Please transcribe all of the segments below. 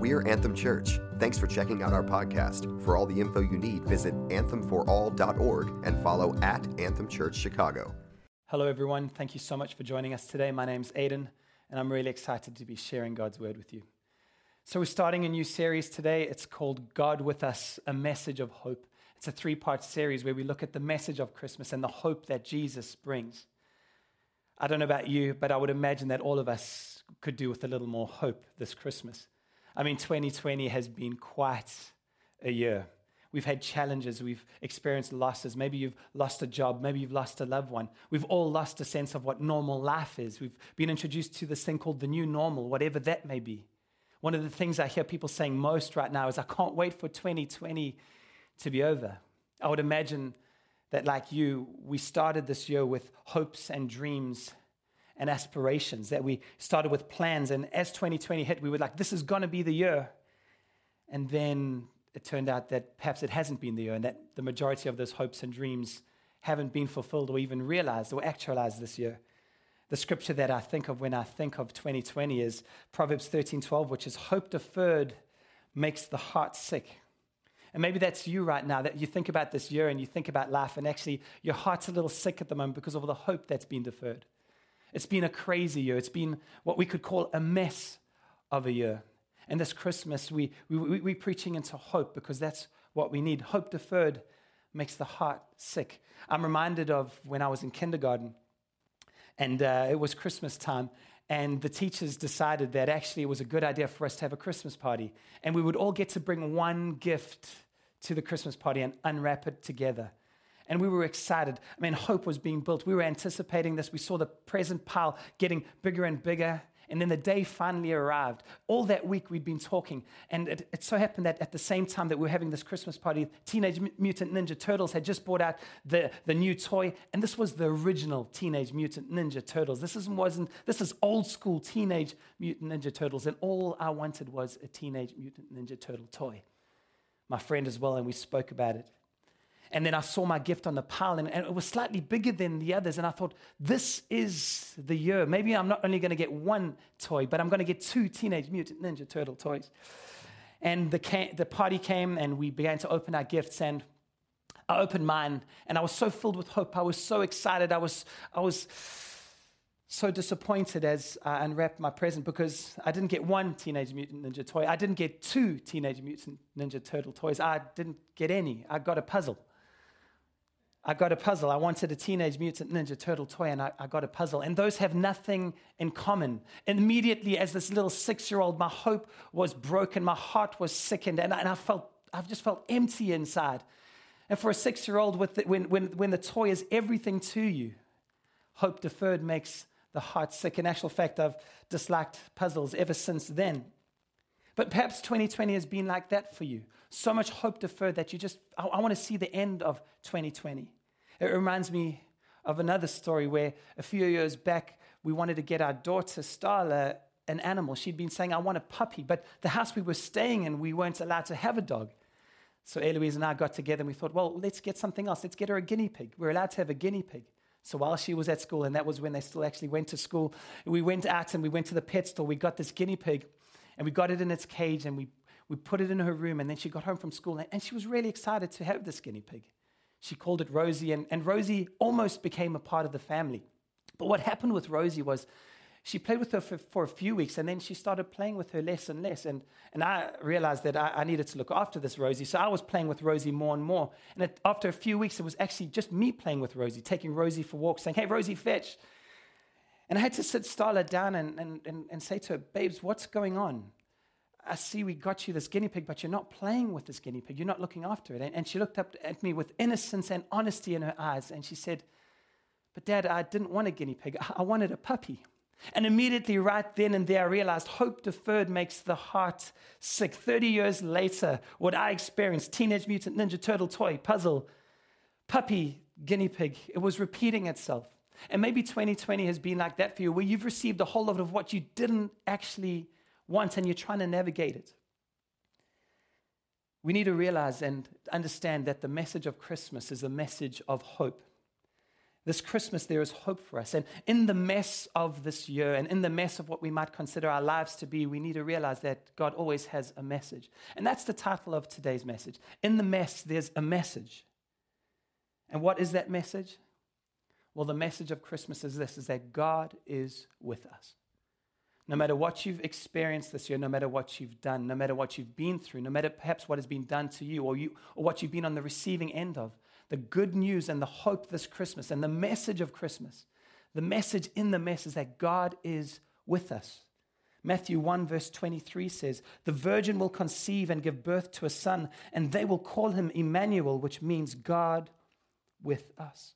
We're Anthem Church. Thanks for checking out our podcast. For all the info you need, visit anthemforall.org and follow at Anthem Church Chicago. Hello, everyone. Thank you so much for joining us today. My name's Aiden, and I'm really excited to be sharing God's word with you. So, we're starting a new series today. It's called God with Us, a message of hope. It's a three part series where we look at the message of Christmas and the hope that Jesus brings. I don't know about you, but I would imagine that all of us could do with a little more hope this Christmas. I mean, 2020 has been quite a year. We've had challenges, we've experienced losses. Maybe you've lost a job, maybe you've lost a loved one. We've all lost a sense of what normal life is. We've been introduced to this thing called the new normal, whatever that may be. One of the things I hear people saying most right now is, I can't wait for 2020 to be over. I would imagine that, like you, we started this year with hopes and dreams and aspirations, that we started with plans. And as 2020 hit, we were like, this is going to be the year. And then it turned out that perhaps it hasn't been the year, and that the majority of those hopes and dreams haven't been fulfilled or even realized or actualized this year. The scripture that I think of when I think of 2020 is Proverbs 13:12, which is hope deferred makes the heart sick. And maybe that's you right now, that you think about this year and you think about life, and actually your heart's a little sick at the moment because of all the hope that's been deferred. It's been a crazy year. It's been what we could call a mess of a year. And this Christmas, we, we, we, we're preaching into hope because that's what we need. Hope deferred makes the heart sick. I'm reminded of when I was in kindergarten and uh, it was Christmas time. And the teachers decided that actually it was a good idea for us to have a Christmas party. And we would all get to bring one gift to the Christmas party and unwrap it together and we were excited. I mean, hope was being built. We were anticipating this. We saw the present pile getting bigger and bigger. And then the day finally arrived. All that week we'd been talking. And it, it, so happened that at the same time that we were having this Christmas party, Teenage Mutant Ninja Turtles had just brought out the, the new toy. And this was the original Teenage Mutant Ninja Turtles. This is, wasn't, this is old school Teenage Mutant Ninja Turtles. And all I wanted was a Teenage Mutant Ninja Turtle toy. My friend as well, and we spoke about it. And then I saw my gift on the pile, and, and, it was slightly bigger than the others. And I thought, this is the year. Maybe I'm not only going to get one toy, but I'm going to get two Teenage Mutant Ninja Turtle toys. And the, the party came, and we began to open our gifts. And I opened mine, and I was so filled with hope. I was so excited. I was, I was so disappointed as I unwrapped my present because I didn't get one Teenage Mutant Ninja toy. I didn't get two Teenage Mutant Ninja Turtle toys. I didn't get any. I got a puzzle. I got a puzzle. I wanted a Teenage Mutant Ninja Turtle toy, and I, I, got a puzzle. And those have nothing in common. And immediately, as this little six year old, my hope was broken. My heart was sickened, and I, and I felt, I've just felt empty inside. And for a six year old, when, when, when the toy is everything to you, hope deferred makes the heart sick. In actual fact, I've disliked puzzles ever since then. But perhaps 2020 has been like that for you. So much hope deferred that you just, I, I want to see the end of 2020. It reminds me of another story where a few years back we wanted to get our daughter Starla an animal. She'd been saying, I want a puppy, but the house we were staying in, we weren't allowed to have a dog. So Eloise and I got together and we thought, well, let's get something else. Let's get her a guinea pig. We're allowed to have a guinea pig. So while she was at school, and that was when they still actually went to school, we went out and we went to the pet store. We got this guinea pig and we got it in its cage and we, we put it in her room. And then she got home from school and she was really excited to have this guinea pig. She called it Rosie, and, and Rosie almost became a part of the family. But what happened with Rosie was she played with her for, for, a few weeks and then she started playing with her less and less. And, and I realized that I, I needed to look after this Rosie. So I was playing with Rosie more and more. And it, after a few weeks, it was actually just me playing with Rosie, taking Rosie for walks, saying, Hey, Rosie, fetch. And I had to sit Starla down and, and, and, and say to her, Babes, what's going on? I see we got you this guinea pig, but you're not playing with this guinea pig. You're not looking after it. And she looked up at me with innocence and honesty in her eyes. And she said, But dad, I didn't want a guinea pig. I wanted a puppy. And immediately, right then and there, I realized hope deferred makes the heart sick. 30 years later, what I experienced Teenage Mutant Ninja Turtle toy, puzzle, puppy, guinea pig, it was repeating itself. And maybe 2020 has been like that for you, where you've received a whole lot of what you didn't actually want and you're trying to navigate it. We need to realize and understand that the message of Christmas is a message of hope. This Christmas, there is hope for us. And in the mess of this year and in the mess of what we might consider our lives to be, we need to realize that God always has a message. And that's the title of today's message. In the mess, there's a message. And what is that message? Well, the message of Christmas is this is that God is with us. No matter what you've experienced this year, no matter what you've done, no matter what you've been through, no matter perhaps what has been done to you or, you, or what you've been on the receiving end of, the good news and the hope this Christmas and the message of Christmas, the message in the mess is that God is with us. Matthew 1, verse 23 says, The virgin will conceive and give birth to a son, and they will call him Emmanuel, which means God with us.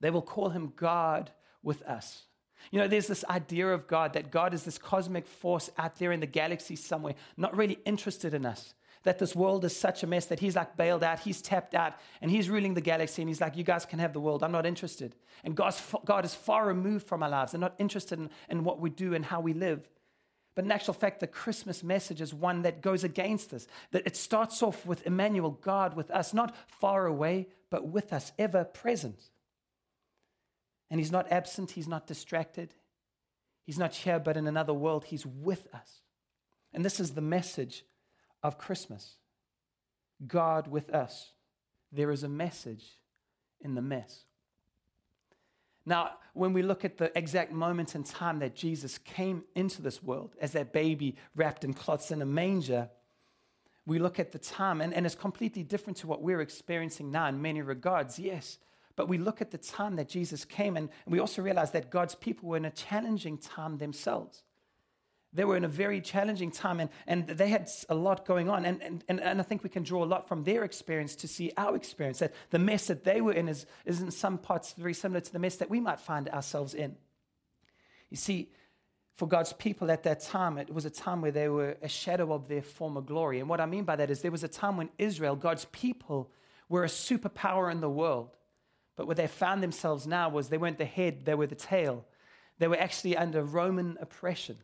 They will call him God with us. You know, there's this idea of God that God is this cosmic force out there in the galaxy somewhere, not really interested in us that this world is such a mess that he's like bailed out, he's tapped out, and he's ruling the galaxy, and he's like, You guys can have the world. I'm not interested. And God's, God is far removed from our lives. They're not interested in, in what we do and how we live. But in actual fact, the Christmas message is one that goes against this. That it starts off with Emmanuel, God with us, not far away, but with us, ever present. And He's not absent, He's not distracted, He's not here, but in another world, He's with us. And this is the message of Christmas God with us. There is a message in the mess. Now, when we look at the exact moment in time that Jesus came into this world as that baby wrapped in cloths in a manger, we look at the time, and, and it's completely different to what we're experiencing now in many regards, yes. But we look at the time that Jesus came, and we also realize that God's people were in a challenging time themselves. They were in a very challenging time and, and they had a lot going on. And, and, and, I think we can draw a lot from their experience to see our experience that the mess that they were in is, is in some parts very similar to the mess that we might find ourselves in. You see, for God's people at that time, it was a time where they were a shadow of their former glory. And what I mean by that is there was a time when Israel, God's people, were a superpower in the world. But where they found themselves now was they weren't the head, they were the tail. They were actually under Roman oppression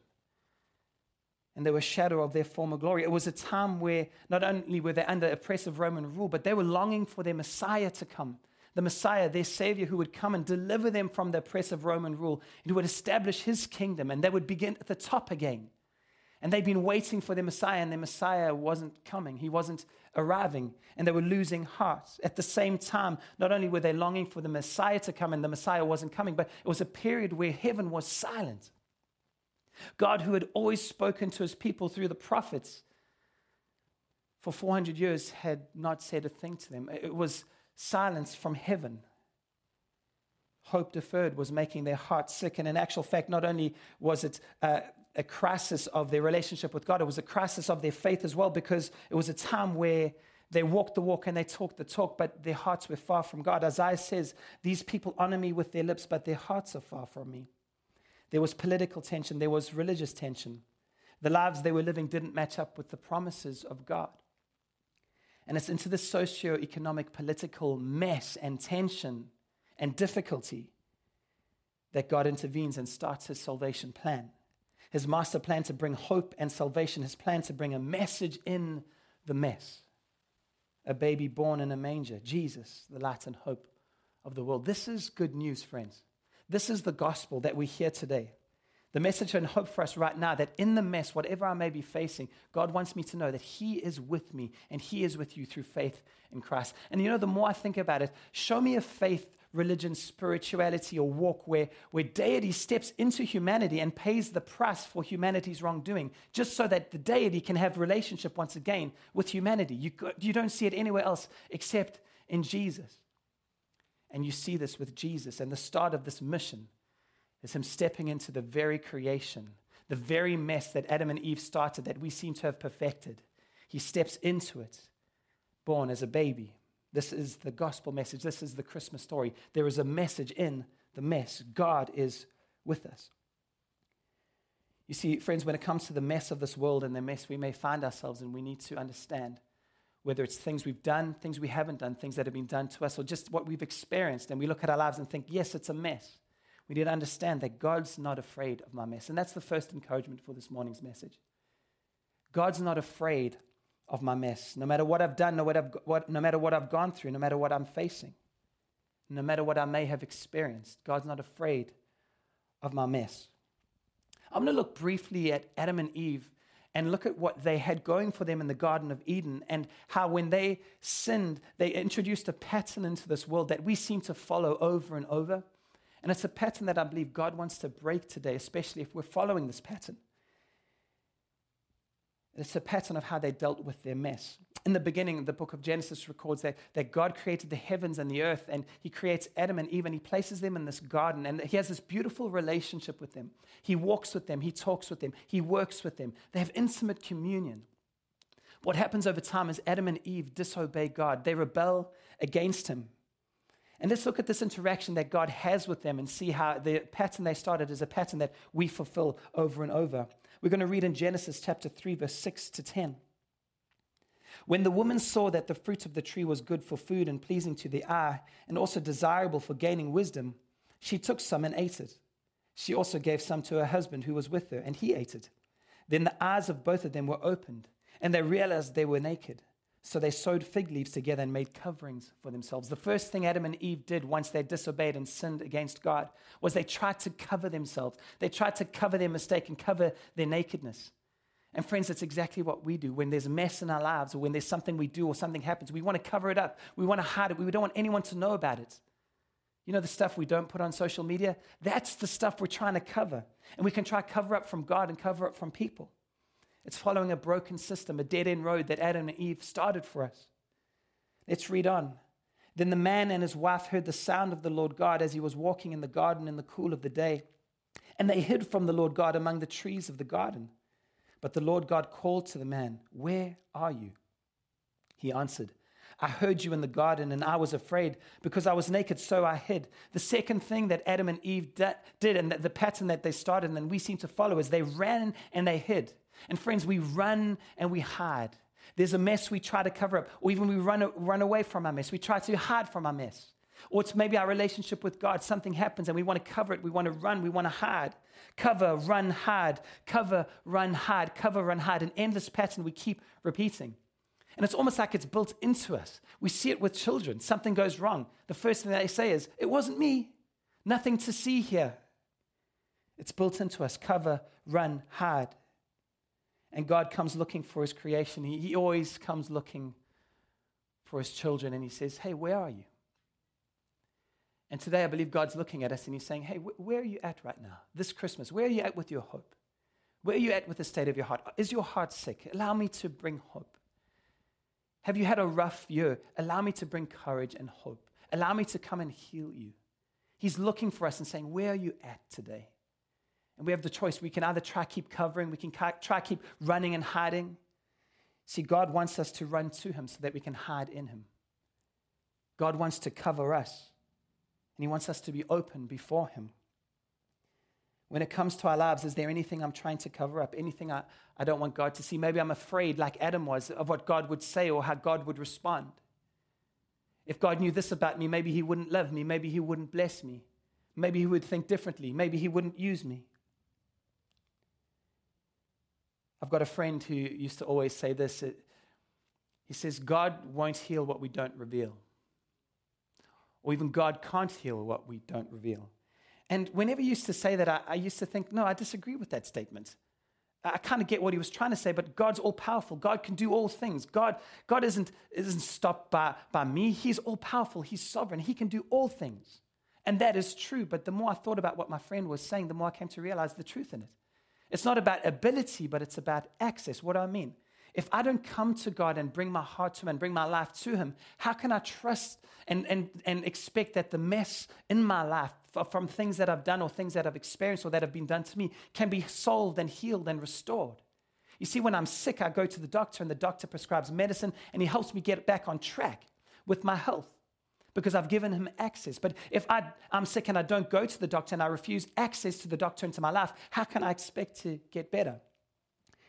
and they were a shadow of their former glory. It was a time where not only were they under oppressive Roman rule, but they were longing for their Messiah to come. The Messiah, their Savior, who would come and deliver them from the oppressive Roman rule, and who would establish his kingdom, and they would begin at the top again. And they'd been waiting for their Messiah, and their Messiah wasn't coming. He wasn't arriving, and they were losing heart. At the same time, not only were they longing for the Messiah to come, and the Messiah wasn't coming, but it was a period where heaven was silent. God, who had always spoken to his people through the prophets for 400 years, had not said a thing to them. It was silence from heaven. Hope deferred was making their hearts sick. And in actual fact, not only was it uh, a crisis of their relationship with God, it was a crisis of their faith as well, because it was a time where they walked the walk and they talked the talk, but their hearts were far from God. As Isaiah says, These people honor me with their lips, but their hearts are far from me. There was political tension, there was religious tension. The lives they were living didn't match up with the promises of God. And it's into this socio-economic political mess and tension and difficulty that God intervenes and starts his salvation plan. His master plan to bring hope and salvation, his plan to bring a message in the mess. A baby born in a manger, Jesus, the light and hope of the world. This is good news, friends. This is the gospel that we hear today. The message and hope for us right now that in the mess, whatever I may be facing, God wants me to know that He is with me and He is with you through faith in Christ. And you know, the more I think about it, show me a faith, religion, spirituality, or walk where, where deity steps into humanity and pays the price for humanity's wrongdoing, just so that the deity can have relationship once again with humanity. You, you don't see it anywhere else except in Jesus. And you see this with Jesus. And the start of this mission is him stepping into the very creation, the very mess that Adam and Eve started that we seem to have perfected. He steps into it, born as a baby. This is the gospel message. This is the Christmas story. There is a message in the mess. God is with us. You see, friends, when it comes to the mess of this world and the mess we may find ourselves in, we need to understand whether it's things we've done, things we haven't done, things that have been done to us, or just what we've experienced, and we look at our lives and think, yes, it's a mess. We need to understand that God's not afraid of my mess. And that's the first encouragement for this morning's message. God's not afraid of my mess, no matter what I've done, no, what I've, what, no matter what I've gone through, no matter what I'm facing. no matter what I may have experienced. God's not afraid of my mess. I'm going to look briefly at Adam and Eve and look at what they had going for them in the Garden of Eden and how when they sinned, they introduced a pattern into this world that we seem to follow over and over. And it's a pattern that I believe God wants to break today, especially if we're following this pattern. It's a pattern of how they dealt with their mess. In the beginning, the book of Genesis records that, that God created the heavens and the earth, and He creates Adam and Eve, and He places them in this garden, and He has this beautiful relationship with them. He walks with them, He talks with them, He works with them. They have intimate communion. What happens over time is Adam and Eve disobey God, they rebel against Him. And let's look at this interaction that God has with them and see how the pattern they started is a pattern that we fulfill over and over. We're going to read in Genesis chapter 3, verse 6 to 10. When the woman saw that the fruit of the tree was good for food and pleasing to the eye, and also desirable for gaining wisdom, she took some and ate it. She also gave some to her husband who was with her, and he ate it. Then the eyes of both of them were opened, and they realized they were naked. So they sewed fig leaves together and made coverings for themselves. The first thing Adam and Eve did once they disobeyed and sinned against God was they tried to cover themselves. They tried to cover their mistake and cover their nakedness. And friends, that's exactly what we do when there's a mess in our lives or when there's something we do or something happens. We want to cover it up. We want to hide it. We don't want anyone to know about it. You know the stuff we don't put on social media? That's the stuff we're trying to cover. And we can try to cover up from God and cover up from people. It's following a broken system, a dead end road that Adam and Eve started for us. Let's read on. Then the man and his wife heard the sound of the Lord God as he was walking in the garden in the cool of the day. And they hid from the Lord God among the trees of the garden. But the Lord God called to the man, Where are you? He answered, I heard you in the garden and I was afraid because I was naked, so I hid. The second thing that Adam and Eve did, and the pattern that they started and then we seem to follow, is they ran and they hid. And friends, we run and we hide. There's a mess we try to cover up, or even we run, run away from our mess. We try to hide from our mess. Or it's maybe our relationship with God. Something happens and we want to cover it. We want to run. We want to hide. Cover, run, hide. Cover, run, hide. Cover, run, hide. An endless pattern we keep repeating. And it's almost like it's built into us. We see it with children. Something goes wrong. The first thing they say is, It wasn't me. Nothing to see here. It's built into us. Cover, run, hide. And God comes looking for his creation. He, he always comes looking for his children and he says, Hey, where are you? And today I believe God's looking at us and he's saying, Hey, wh- where are you at right now? This Christmas, where are you at with your hope? Where are you at with the state of your heart? Is your heart sick? Allow me to bring hope. Have you had a rough year? Allow me to bring courage and hope. Allow me to come and heal you. He's looking for us and saying, Where are you at today? And we have the choice. We can either try keep covering, we can try keep running and hiding. See, God wants us to run to Him so that we can hide in Him. God wants to cover us, and He wants us to be open before Him. When it comes to our lives, is there anything I'm trying to cover up? Anything I, I don't want God to see? Maybe I'm afraid, like Adam was, of what God would say or how God would respond. If God knew this about me, maybe He wouldn't love me. Maybe He wouldn't bless me. Maybe He would think differently. Maybe He wouldn't use me. I've got a friend who used to always say this. He says, God won't heal what we don't reveal. Or even God can't heal what we don't reveal. And whenever he used to say that, I, I used to think, no, I disagree with that statement. I kind of get what he was trying to say, but God's all powerful. God can do all things. God, God isn't, isn't stopped by, by me. He's all powerful. He's sovereign. He can do all things. And that is true. But the more I thought about what my friend was saying, the more I came to realize the truth in it. It's not about ability, but it's about access. What do I mean? If I don't come to God and bring my heart to Him and bring my life to Him, how can I trust and, and, and expect that the mess in my life from things that I've done or things that I've experienced or that have been done to me can be solved and healed and restored? You see, when I'm sick, I go to the doctor and the doctor prescribes medicine and he helps me get back on track with my health because I've given him access. But if I, am sick and I don't go to the doctor and I refuse access to the doctor into my life, how can I expect to get better?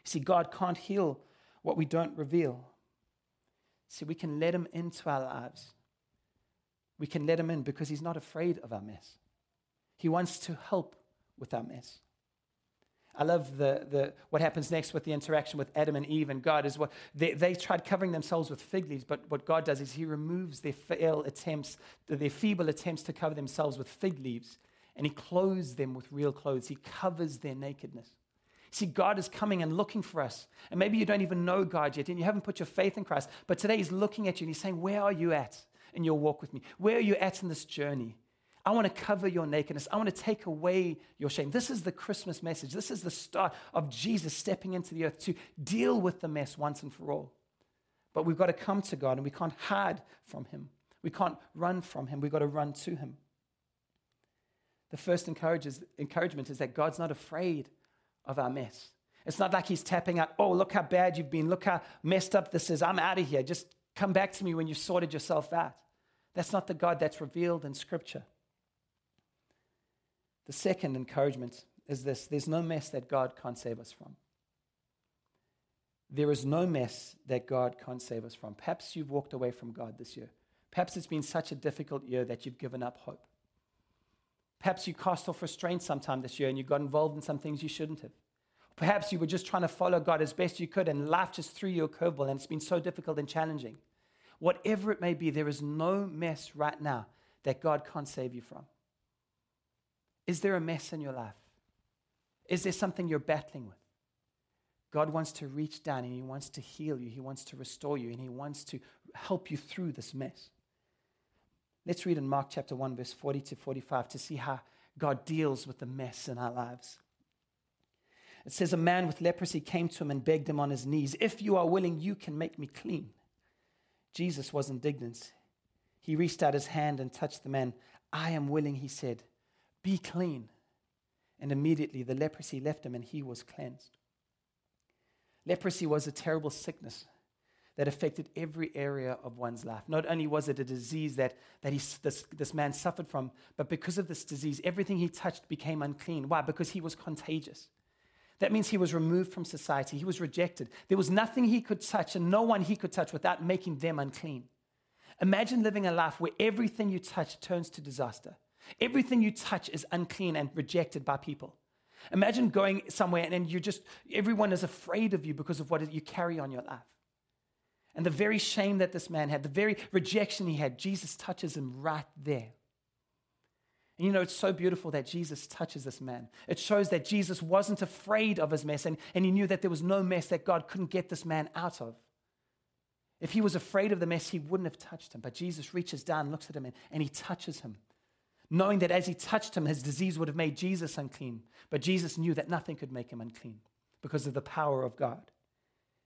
See, God can't heal what we don't reveal. See, we can let him into our lives. We can let him in because he's not afraid of our mess. He wants to help with our mess. I love the, the, what happens next with the interaction with Adam and Eve and God is what they, they tried covering themselves with fig leaves, but what God does is He removes their fail attempts, their feeble attempts to cover themselves with fig leaves, and He clothes them with real clothes. He covers their nakedness. See, God is coming and looking for us. And maybe you don't even know God yet and you haven't put your faith in Christ, but today He's looking at you and He's saying, Where are you at in your walk with me? Where are you at in this journey? I want to cover your nakedness. I want to take away your shame. This is the Christmas message. This is the start of Jesus stepping into the earth to deal with the mess once and for all. But we've got to come to God and we can't hide from Him. We can't run from Him. We've got to run to Him. The first encouragement is that God's not afraid of our mess. It's not like He's tapping out, oh, look how bad you've been. Look how messed up this is. I'm out of here. Just come back to me when you've sorted yourself out. That's not the God that's revealed in Scripture. The second encouragement is this there's no mess that God can't save us from. There is no mess that God can't save us from. Perhaps you've walked away from God this year. Perhaps it's been such a difficult year that you've given up hope. Perhaps you cast off restraint sometime this year and you got involved in some things you shouldn't have. Perhaps you were just trying to follow God as best you could and life just threw you a curveball and it's been so difficult and challenging. Whatever it may be, there is no mess right now that God can't save you from. Is there a mess in your life? Is there something you're battling with? God wants to reach down and He wants to heal you. He wants to restore you and He wants to help you through this mess. Let's read in Mark chapter 1, verse 40 to 45 to see how God deals with the mess in our lives. It says, A man with leprosy came to him and begged him on his knees, If you are willing, you can make me clean. Jesus was indignant. He reached out his hand and touched the man. I am willing, he said. Be clean. And immediately the leprosy left him and he was cleansed. Leprosy was a terrible sickness that affected every area of one's life. Not only was it a disease that, that he, this, this man suffered from, but because of this disease, everything he touched became unclean. Why? Because he was contagious. That means he was removed from society, he was rejected. There was nothing he could touch and no one he could touch without making them unclean. Imagine living a life where everything you touch turns to disaster. Everything you touch is unclean and rejected by people. Imagine going somewhere and then you're just, everyone is afraid of you because of what you carry on your life. And the very shame that this man had, the very rejection he had, Jesus touches him right there. And you know, it's so beautiful that Jesus touches this man. It shows that Jesus wasn't afraid of his mess and, and he knew that there was no mess that God couldn't get this man out of. If he was afraid of the mess, he wouldn't have touched him. But Jesus reaches down, looks at him, and, and he touches him knowing that as he touched him, his disease would have made Jesus unclean. But Jesus knew that nothing could make him unclean because of the power of God.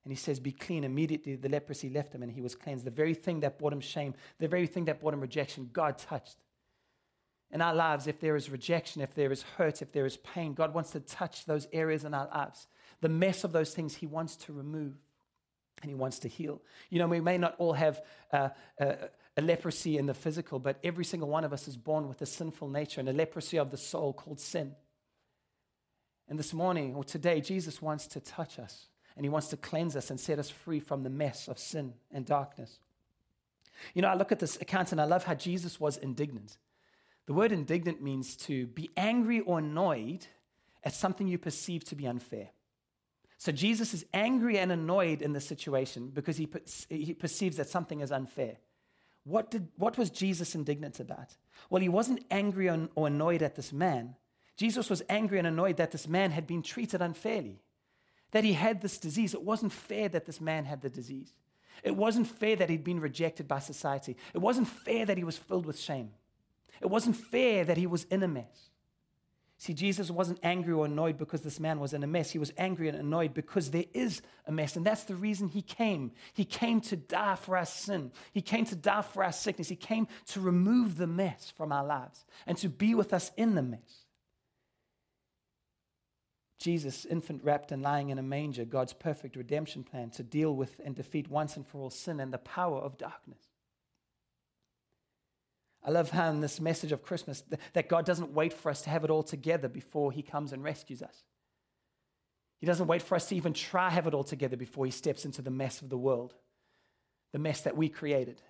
And he says, Be clean. Immediately the leprosy left him and he was cleansed. The very thing that brought him shame, the very thing that brought him rejection, God touched. In our lives, if there is rejection, if there is hurt, if there is pain, God wants to touch those areas in our lives. The mess of those things he wants to remove and he wants to heal. You know, we may not all have. Uh, uh, a leprosy in the physical, but every single one of us is born with a sinful nature and a leprosy of the soul called sin. And this morning or today, Jesus wants to touch us and he wants to cleanse us and set us free from the mess of sin and darkness. You know, I look at this account and I love how Jesus was indignant. The word indignant means to be angry or annoyed at something you perceive to be unfair. So Jesus is angry and annoyed in this situation because he, he perceives that something is unfair. What, did, what was Jesus indignant about? Well, he wasn't angry or annoyed at this man. Jesus was angry and annoyed that this man had been treated unfairly, that he had this disease. It wasn't fair that this man had the disease. It wasn't fair that he'd been rejected by society. It wasn't fair that he was filled with shame. It wasn't fair that he was in a mess. See, Jesus wasn't angry or annoyed because this man was in a mess. He was angry and annoyed because there is a mess. And that's the reason he came. He came to die for our sin, he came to die for our sickness. He came to remove the mess from our lives and to be with us in the mess. Jesus, infant wrapped and lying in a manger, God's perfect redemption plan to deal with and defeat once and for all sin and the power of darkness. I love how in this message of Christmas that God doesn't wait for us to have it all together before He comes and rescues us. He doesn't wait for us to even try have it all together before He steps into the mess of the world, the mess that we created,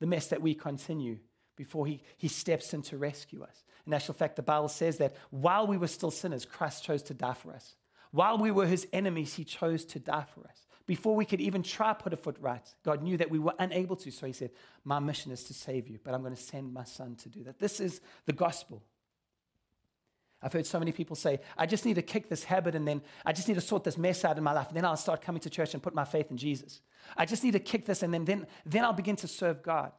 the mess that we continue. before he, he steps in to rescue us. In actual fact, the Bible says that while we were still sinners, Christ chose to die for us. While we were his enemies, he chose to die for us. Before we could even try to put a foot right, God knew that we were unable to. So he said, My mission is to save you, but I'm going to send my son to do that. This is the gospel. I've heard so many people say, I just need to kick this habit and then I just need to sort this mess out in my life. And then I'll start coming to church and put my faith in Jesus. I just need to kick this and then, then, then I'll begin to serve God.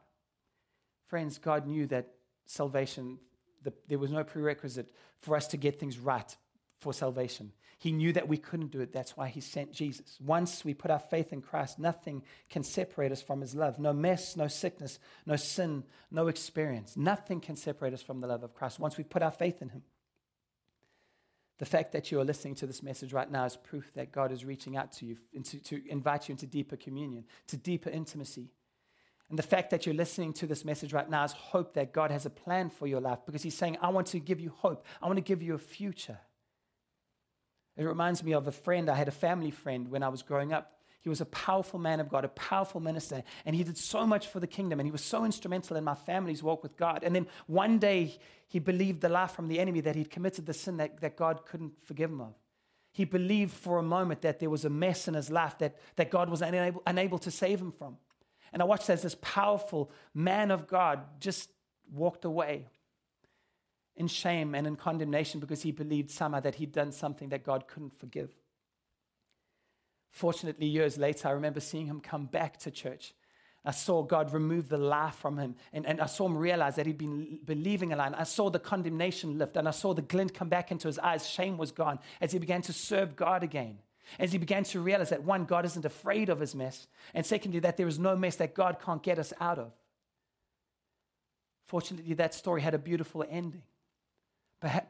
Friends, God knew that salvation, the, there was no prerequisite for us to get things right for salvation. He knew that we couldn't do it. That's why he sent Jesus. Once we put our faith in Christ, nothing can separate us from his love. No mess, no sickness, no sin, no experience. Nothing can separate us from the love of Christ once we put our faith in him. The fact that you are listening to this message right now is proof that God is reaching out to you into, to invite you into deeper communion, to deeper intimacy. And the fact that you're listening to this message right now is hope that God has a plan for your life because He's saying, I want to give you hope. I want to give you a future. It reminds me of a friend. I had a family friend when I was growing up. He was a powerful man of God, a powerful minister, and he did so much for the kingdom, and he was so instrumental in my family's walk with God. And then one day, he believed the lie from the enemy that he'd committed the sin that, that God couldn't forgive him of. He believed for a moment that there was a mess in his life that, that God was unable, unable to save him from. And I watched as this powerful man of God just walked away in shame and in condemnation because he believed somehow that he'd done something that God couldn't forgive. Fortunately, years later, I remember seeing him come back to church. I saw God remove the lie from him, and, and I saw him realize that he'd been believing a lie. And I saw the condemnation lift, and I saw the glint come back into his eyes. Shame was gone as he began to serve God again. As he began to realize that one, God isn't afraid of his mess, and secondly, that there is no mess that God can't get us out of. Fortunately, that story had a beautiful ending.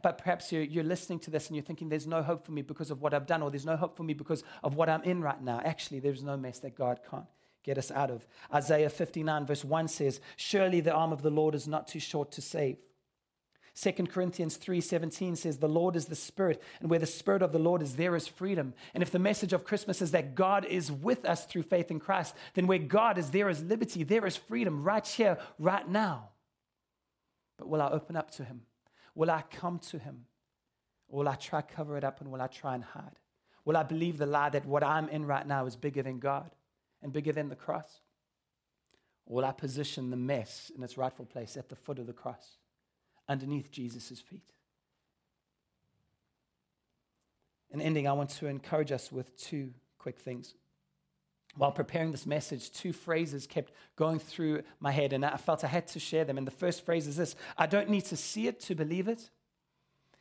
But perhaps you're, listening to this and you're thinking, there's no hope for me because of what I've done, or there's no hope for me because of what I'm in right now. Actually, there's no mess that God can't get us out of. Isaiah 59, verse 1 says, Surely the arm of the Lord is not too short to save. 2 Corinthians 3:17 says the Lord is the spirit and where the spirit of the Lord is there is freedom. And if the message of Christmas is that God is with us through faith in Christ, then where God is there is liberty, there is freedom right here right now. But will I open up to him? Will I come to him? Or will I try cover it up and will I try and hide? Will I believe the lie that what I'm in right now is bigger than God and bigger than the cross? Or will I position the mess in its rightful place at the foot of the cross, underneath Jesus' feet? In ending, I want to encourage us with two quick things while preparing this message, two phrases kept going through my head, and I felt I had to share them. And the first phrase is this I don't need to see it to believe it.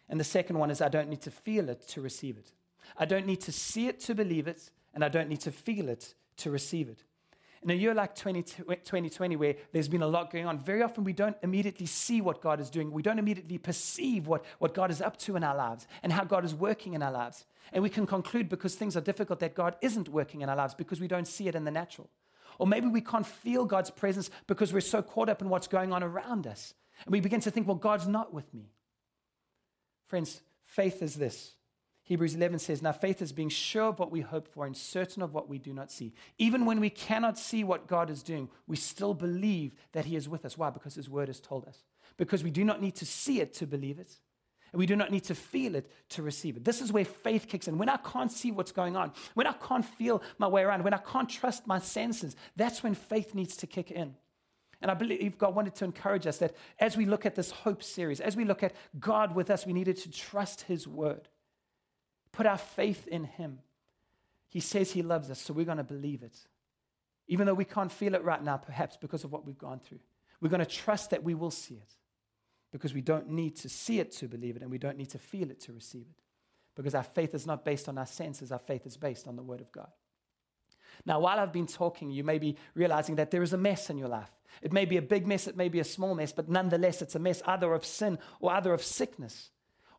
And the second one is I don't need to feel it to receive it. I don't need to see it to believe it, and I don't need to feel it to receive it. In a year like 2020, where there's been a lot going on, very often we don't immediately see what God is doing. We don't immediately perceive what, what God is up to in our lives and how God is working in our lives. And we can conclude because things are difficult that God isn't working in our lives because we don't see it in the natural. Or maybe we can't feel God's presence because we're so caught up in what's going on around us. And we begin to think, well, God's not with me. Friends, faith is this Hebrews 11 says, Now faith is being sure of what we hope for and certain of what we do not see. Even when we cannot see what God is doing, we still believe that He is with us. Why? Because His word has told us. Because we do not need to see it to believe it, and we do not need to feel it to receive it. This is where faith kicks in. When I can't see what's going on, when I can't feel my way around, when I can't trust my senses, that's when faith needs to kick in. And I believe God wanted to encourage us that as we look at this hope series, as we look at God with us, we needed to trust His word put our faith in Him. He says He loves us, so we're going to believe it. Even though we can't feel it right now, perhaps because of what we've gone through. We're going to trust that we will see it because we don't need to see it to believe it and we don't need to feel it to receive it. Because our faith is not based on our senses, our faith is based on the Word of God. Now, while I've been talking, you may be realizing that there is a mess in your life. It may be a big mess, it may be a small mess, but nonetheless, it's a mess either of sin or either of sickness.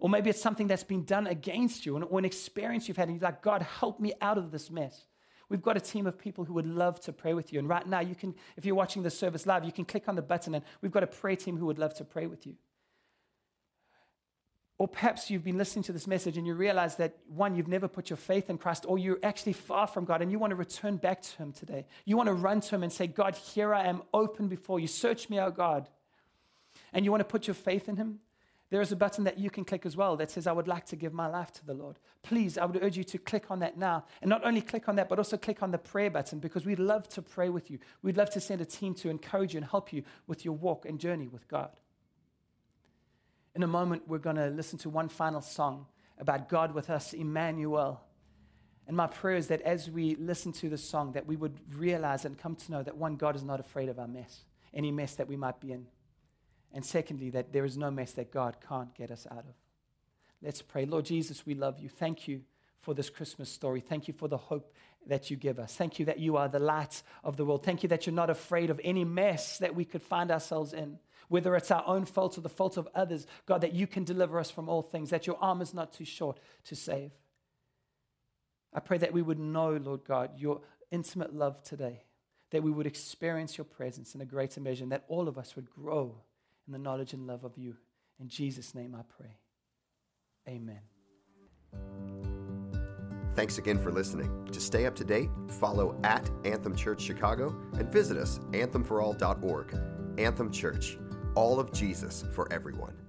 Or maybe it's something that's been done against you or an experience you've had, and you're like, God, help me out of this mess. We've got a team of people who would love to pray with you. And right now, you can, if you're watching the service live, you can click on the button, and we've got a prayer team who would love to pray with you. Or perhaps you've been listening to this message and you realize that one, you've never put your faith in Christ, or you're actually far from God and you want to return back to Him today. You want to run to Him and say, God, here I am, open before you. Search me, oh God. and you want to put your faith in Him, there is a button that you can click as well that says, I would like to give my life to the Lord. Please, I would urge you to click on that now. And not only click on that, but also click on the prayer button because we'd love to pray with you. We'd love to send a team to encourage you and help you with your walk and journey with God. In a moment, we're going to listen to one final song about God with us, Emmanuel. And my prayer is that as we listen to this song, that we would realize and come to know that one, God is not afraid of our mess, any mess that we might be in. And secondly, that there is no mess that God can't get us out of. Let's pray. Lord Jesus, we love you. Thank you for this Christmas story. Thank you for the hope that you give us. Thank you that you are the light of the world. Thank you that you're not afraid of any mess that we could find ourselves in, whether it's our own fault or the fault of others. God, that you can deliver us from all things, that your arm is not too short to save. I pray that we would know, Lord God, your intimate love today, that we would experience your presence in a greater measure, and that all of us would grow in the knowledge and love of you. In Jesus' name I pray. Amen. Thanks again for listening. To stay up to date, follow at Anthem Church Chicago and visit us anthemforall.org. Anthem Church, all of Jesus for everyone.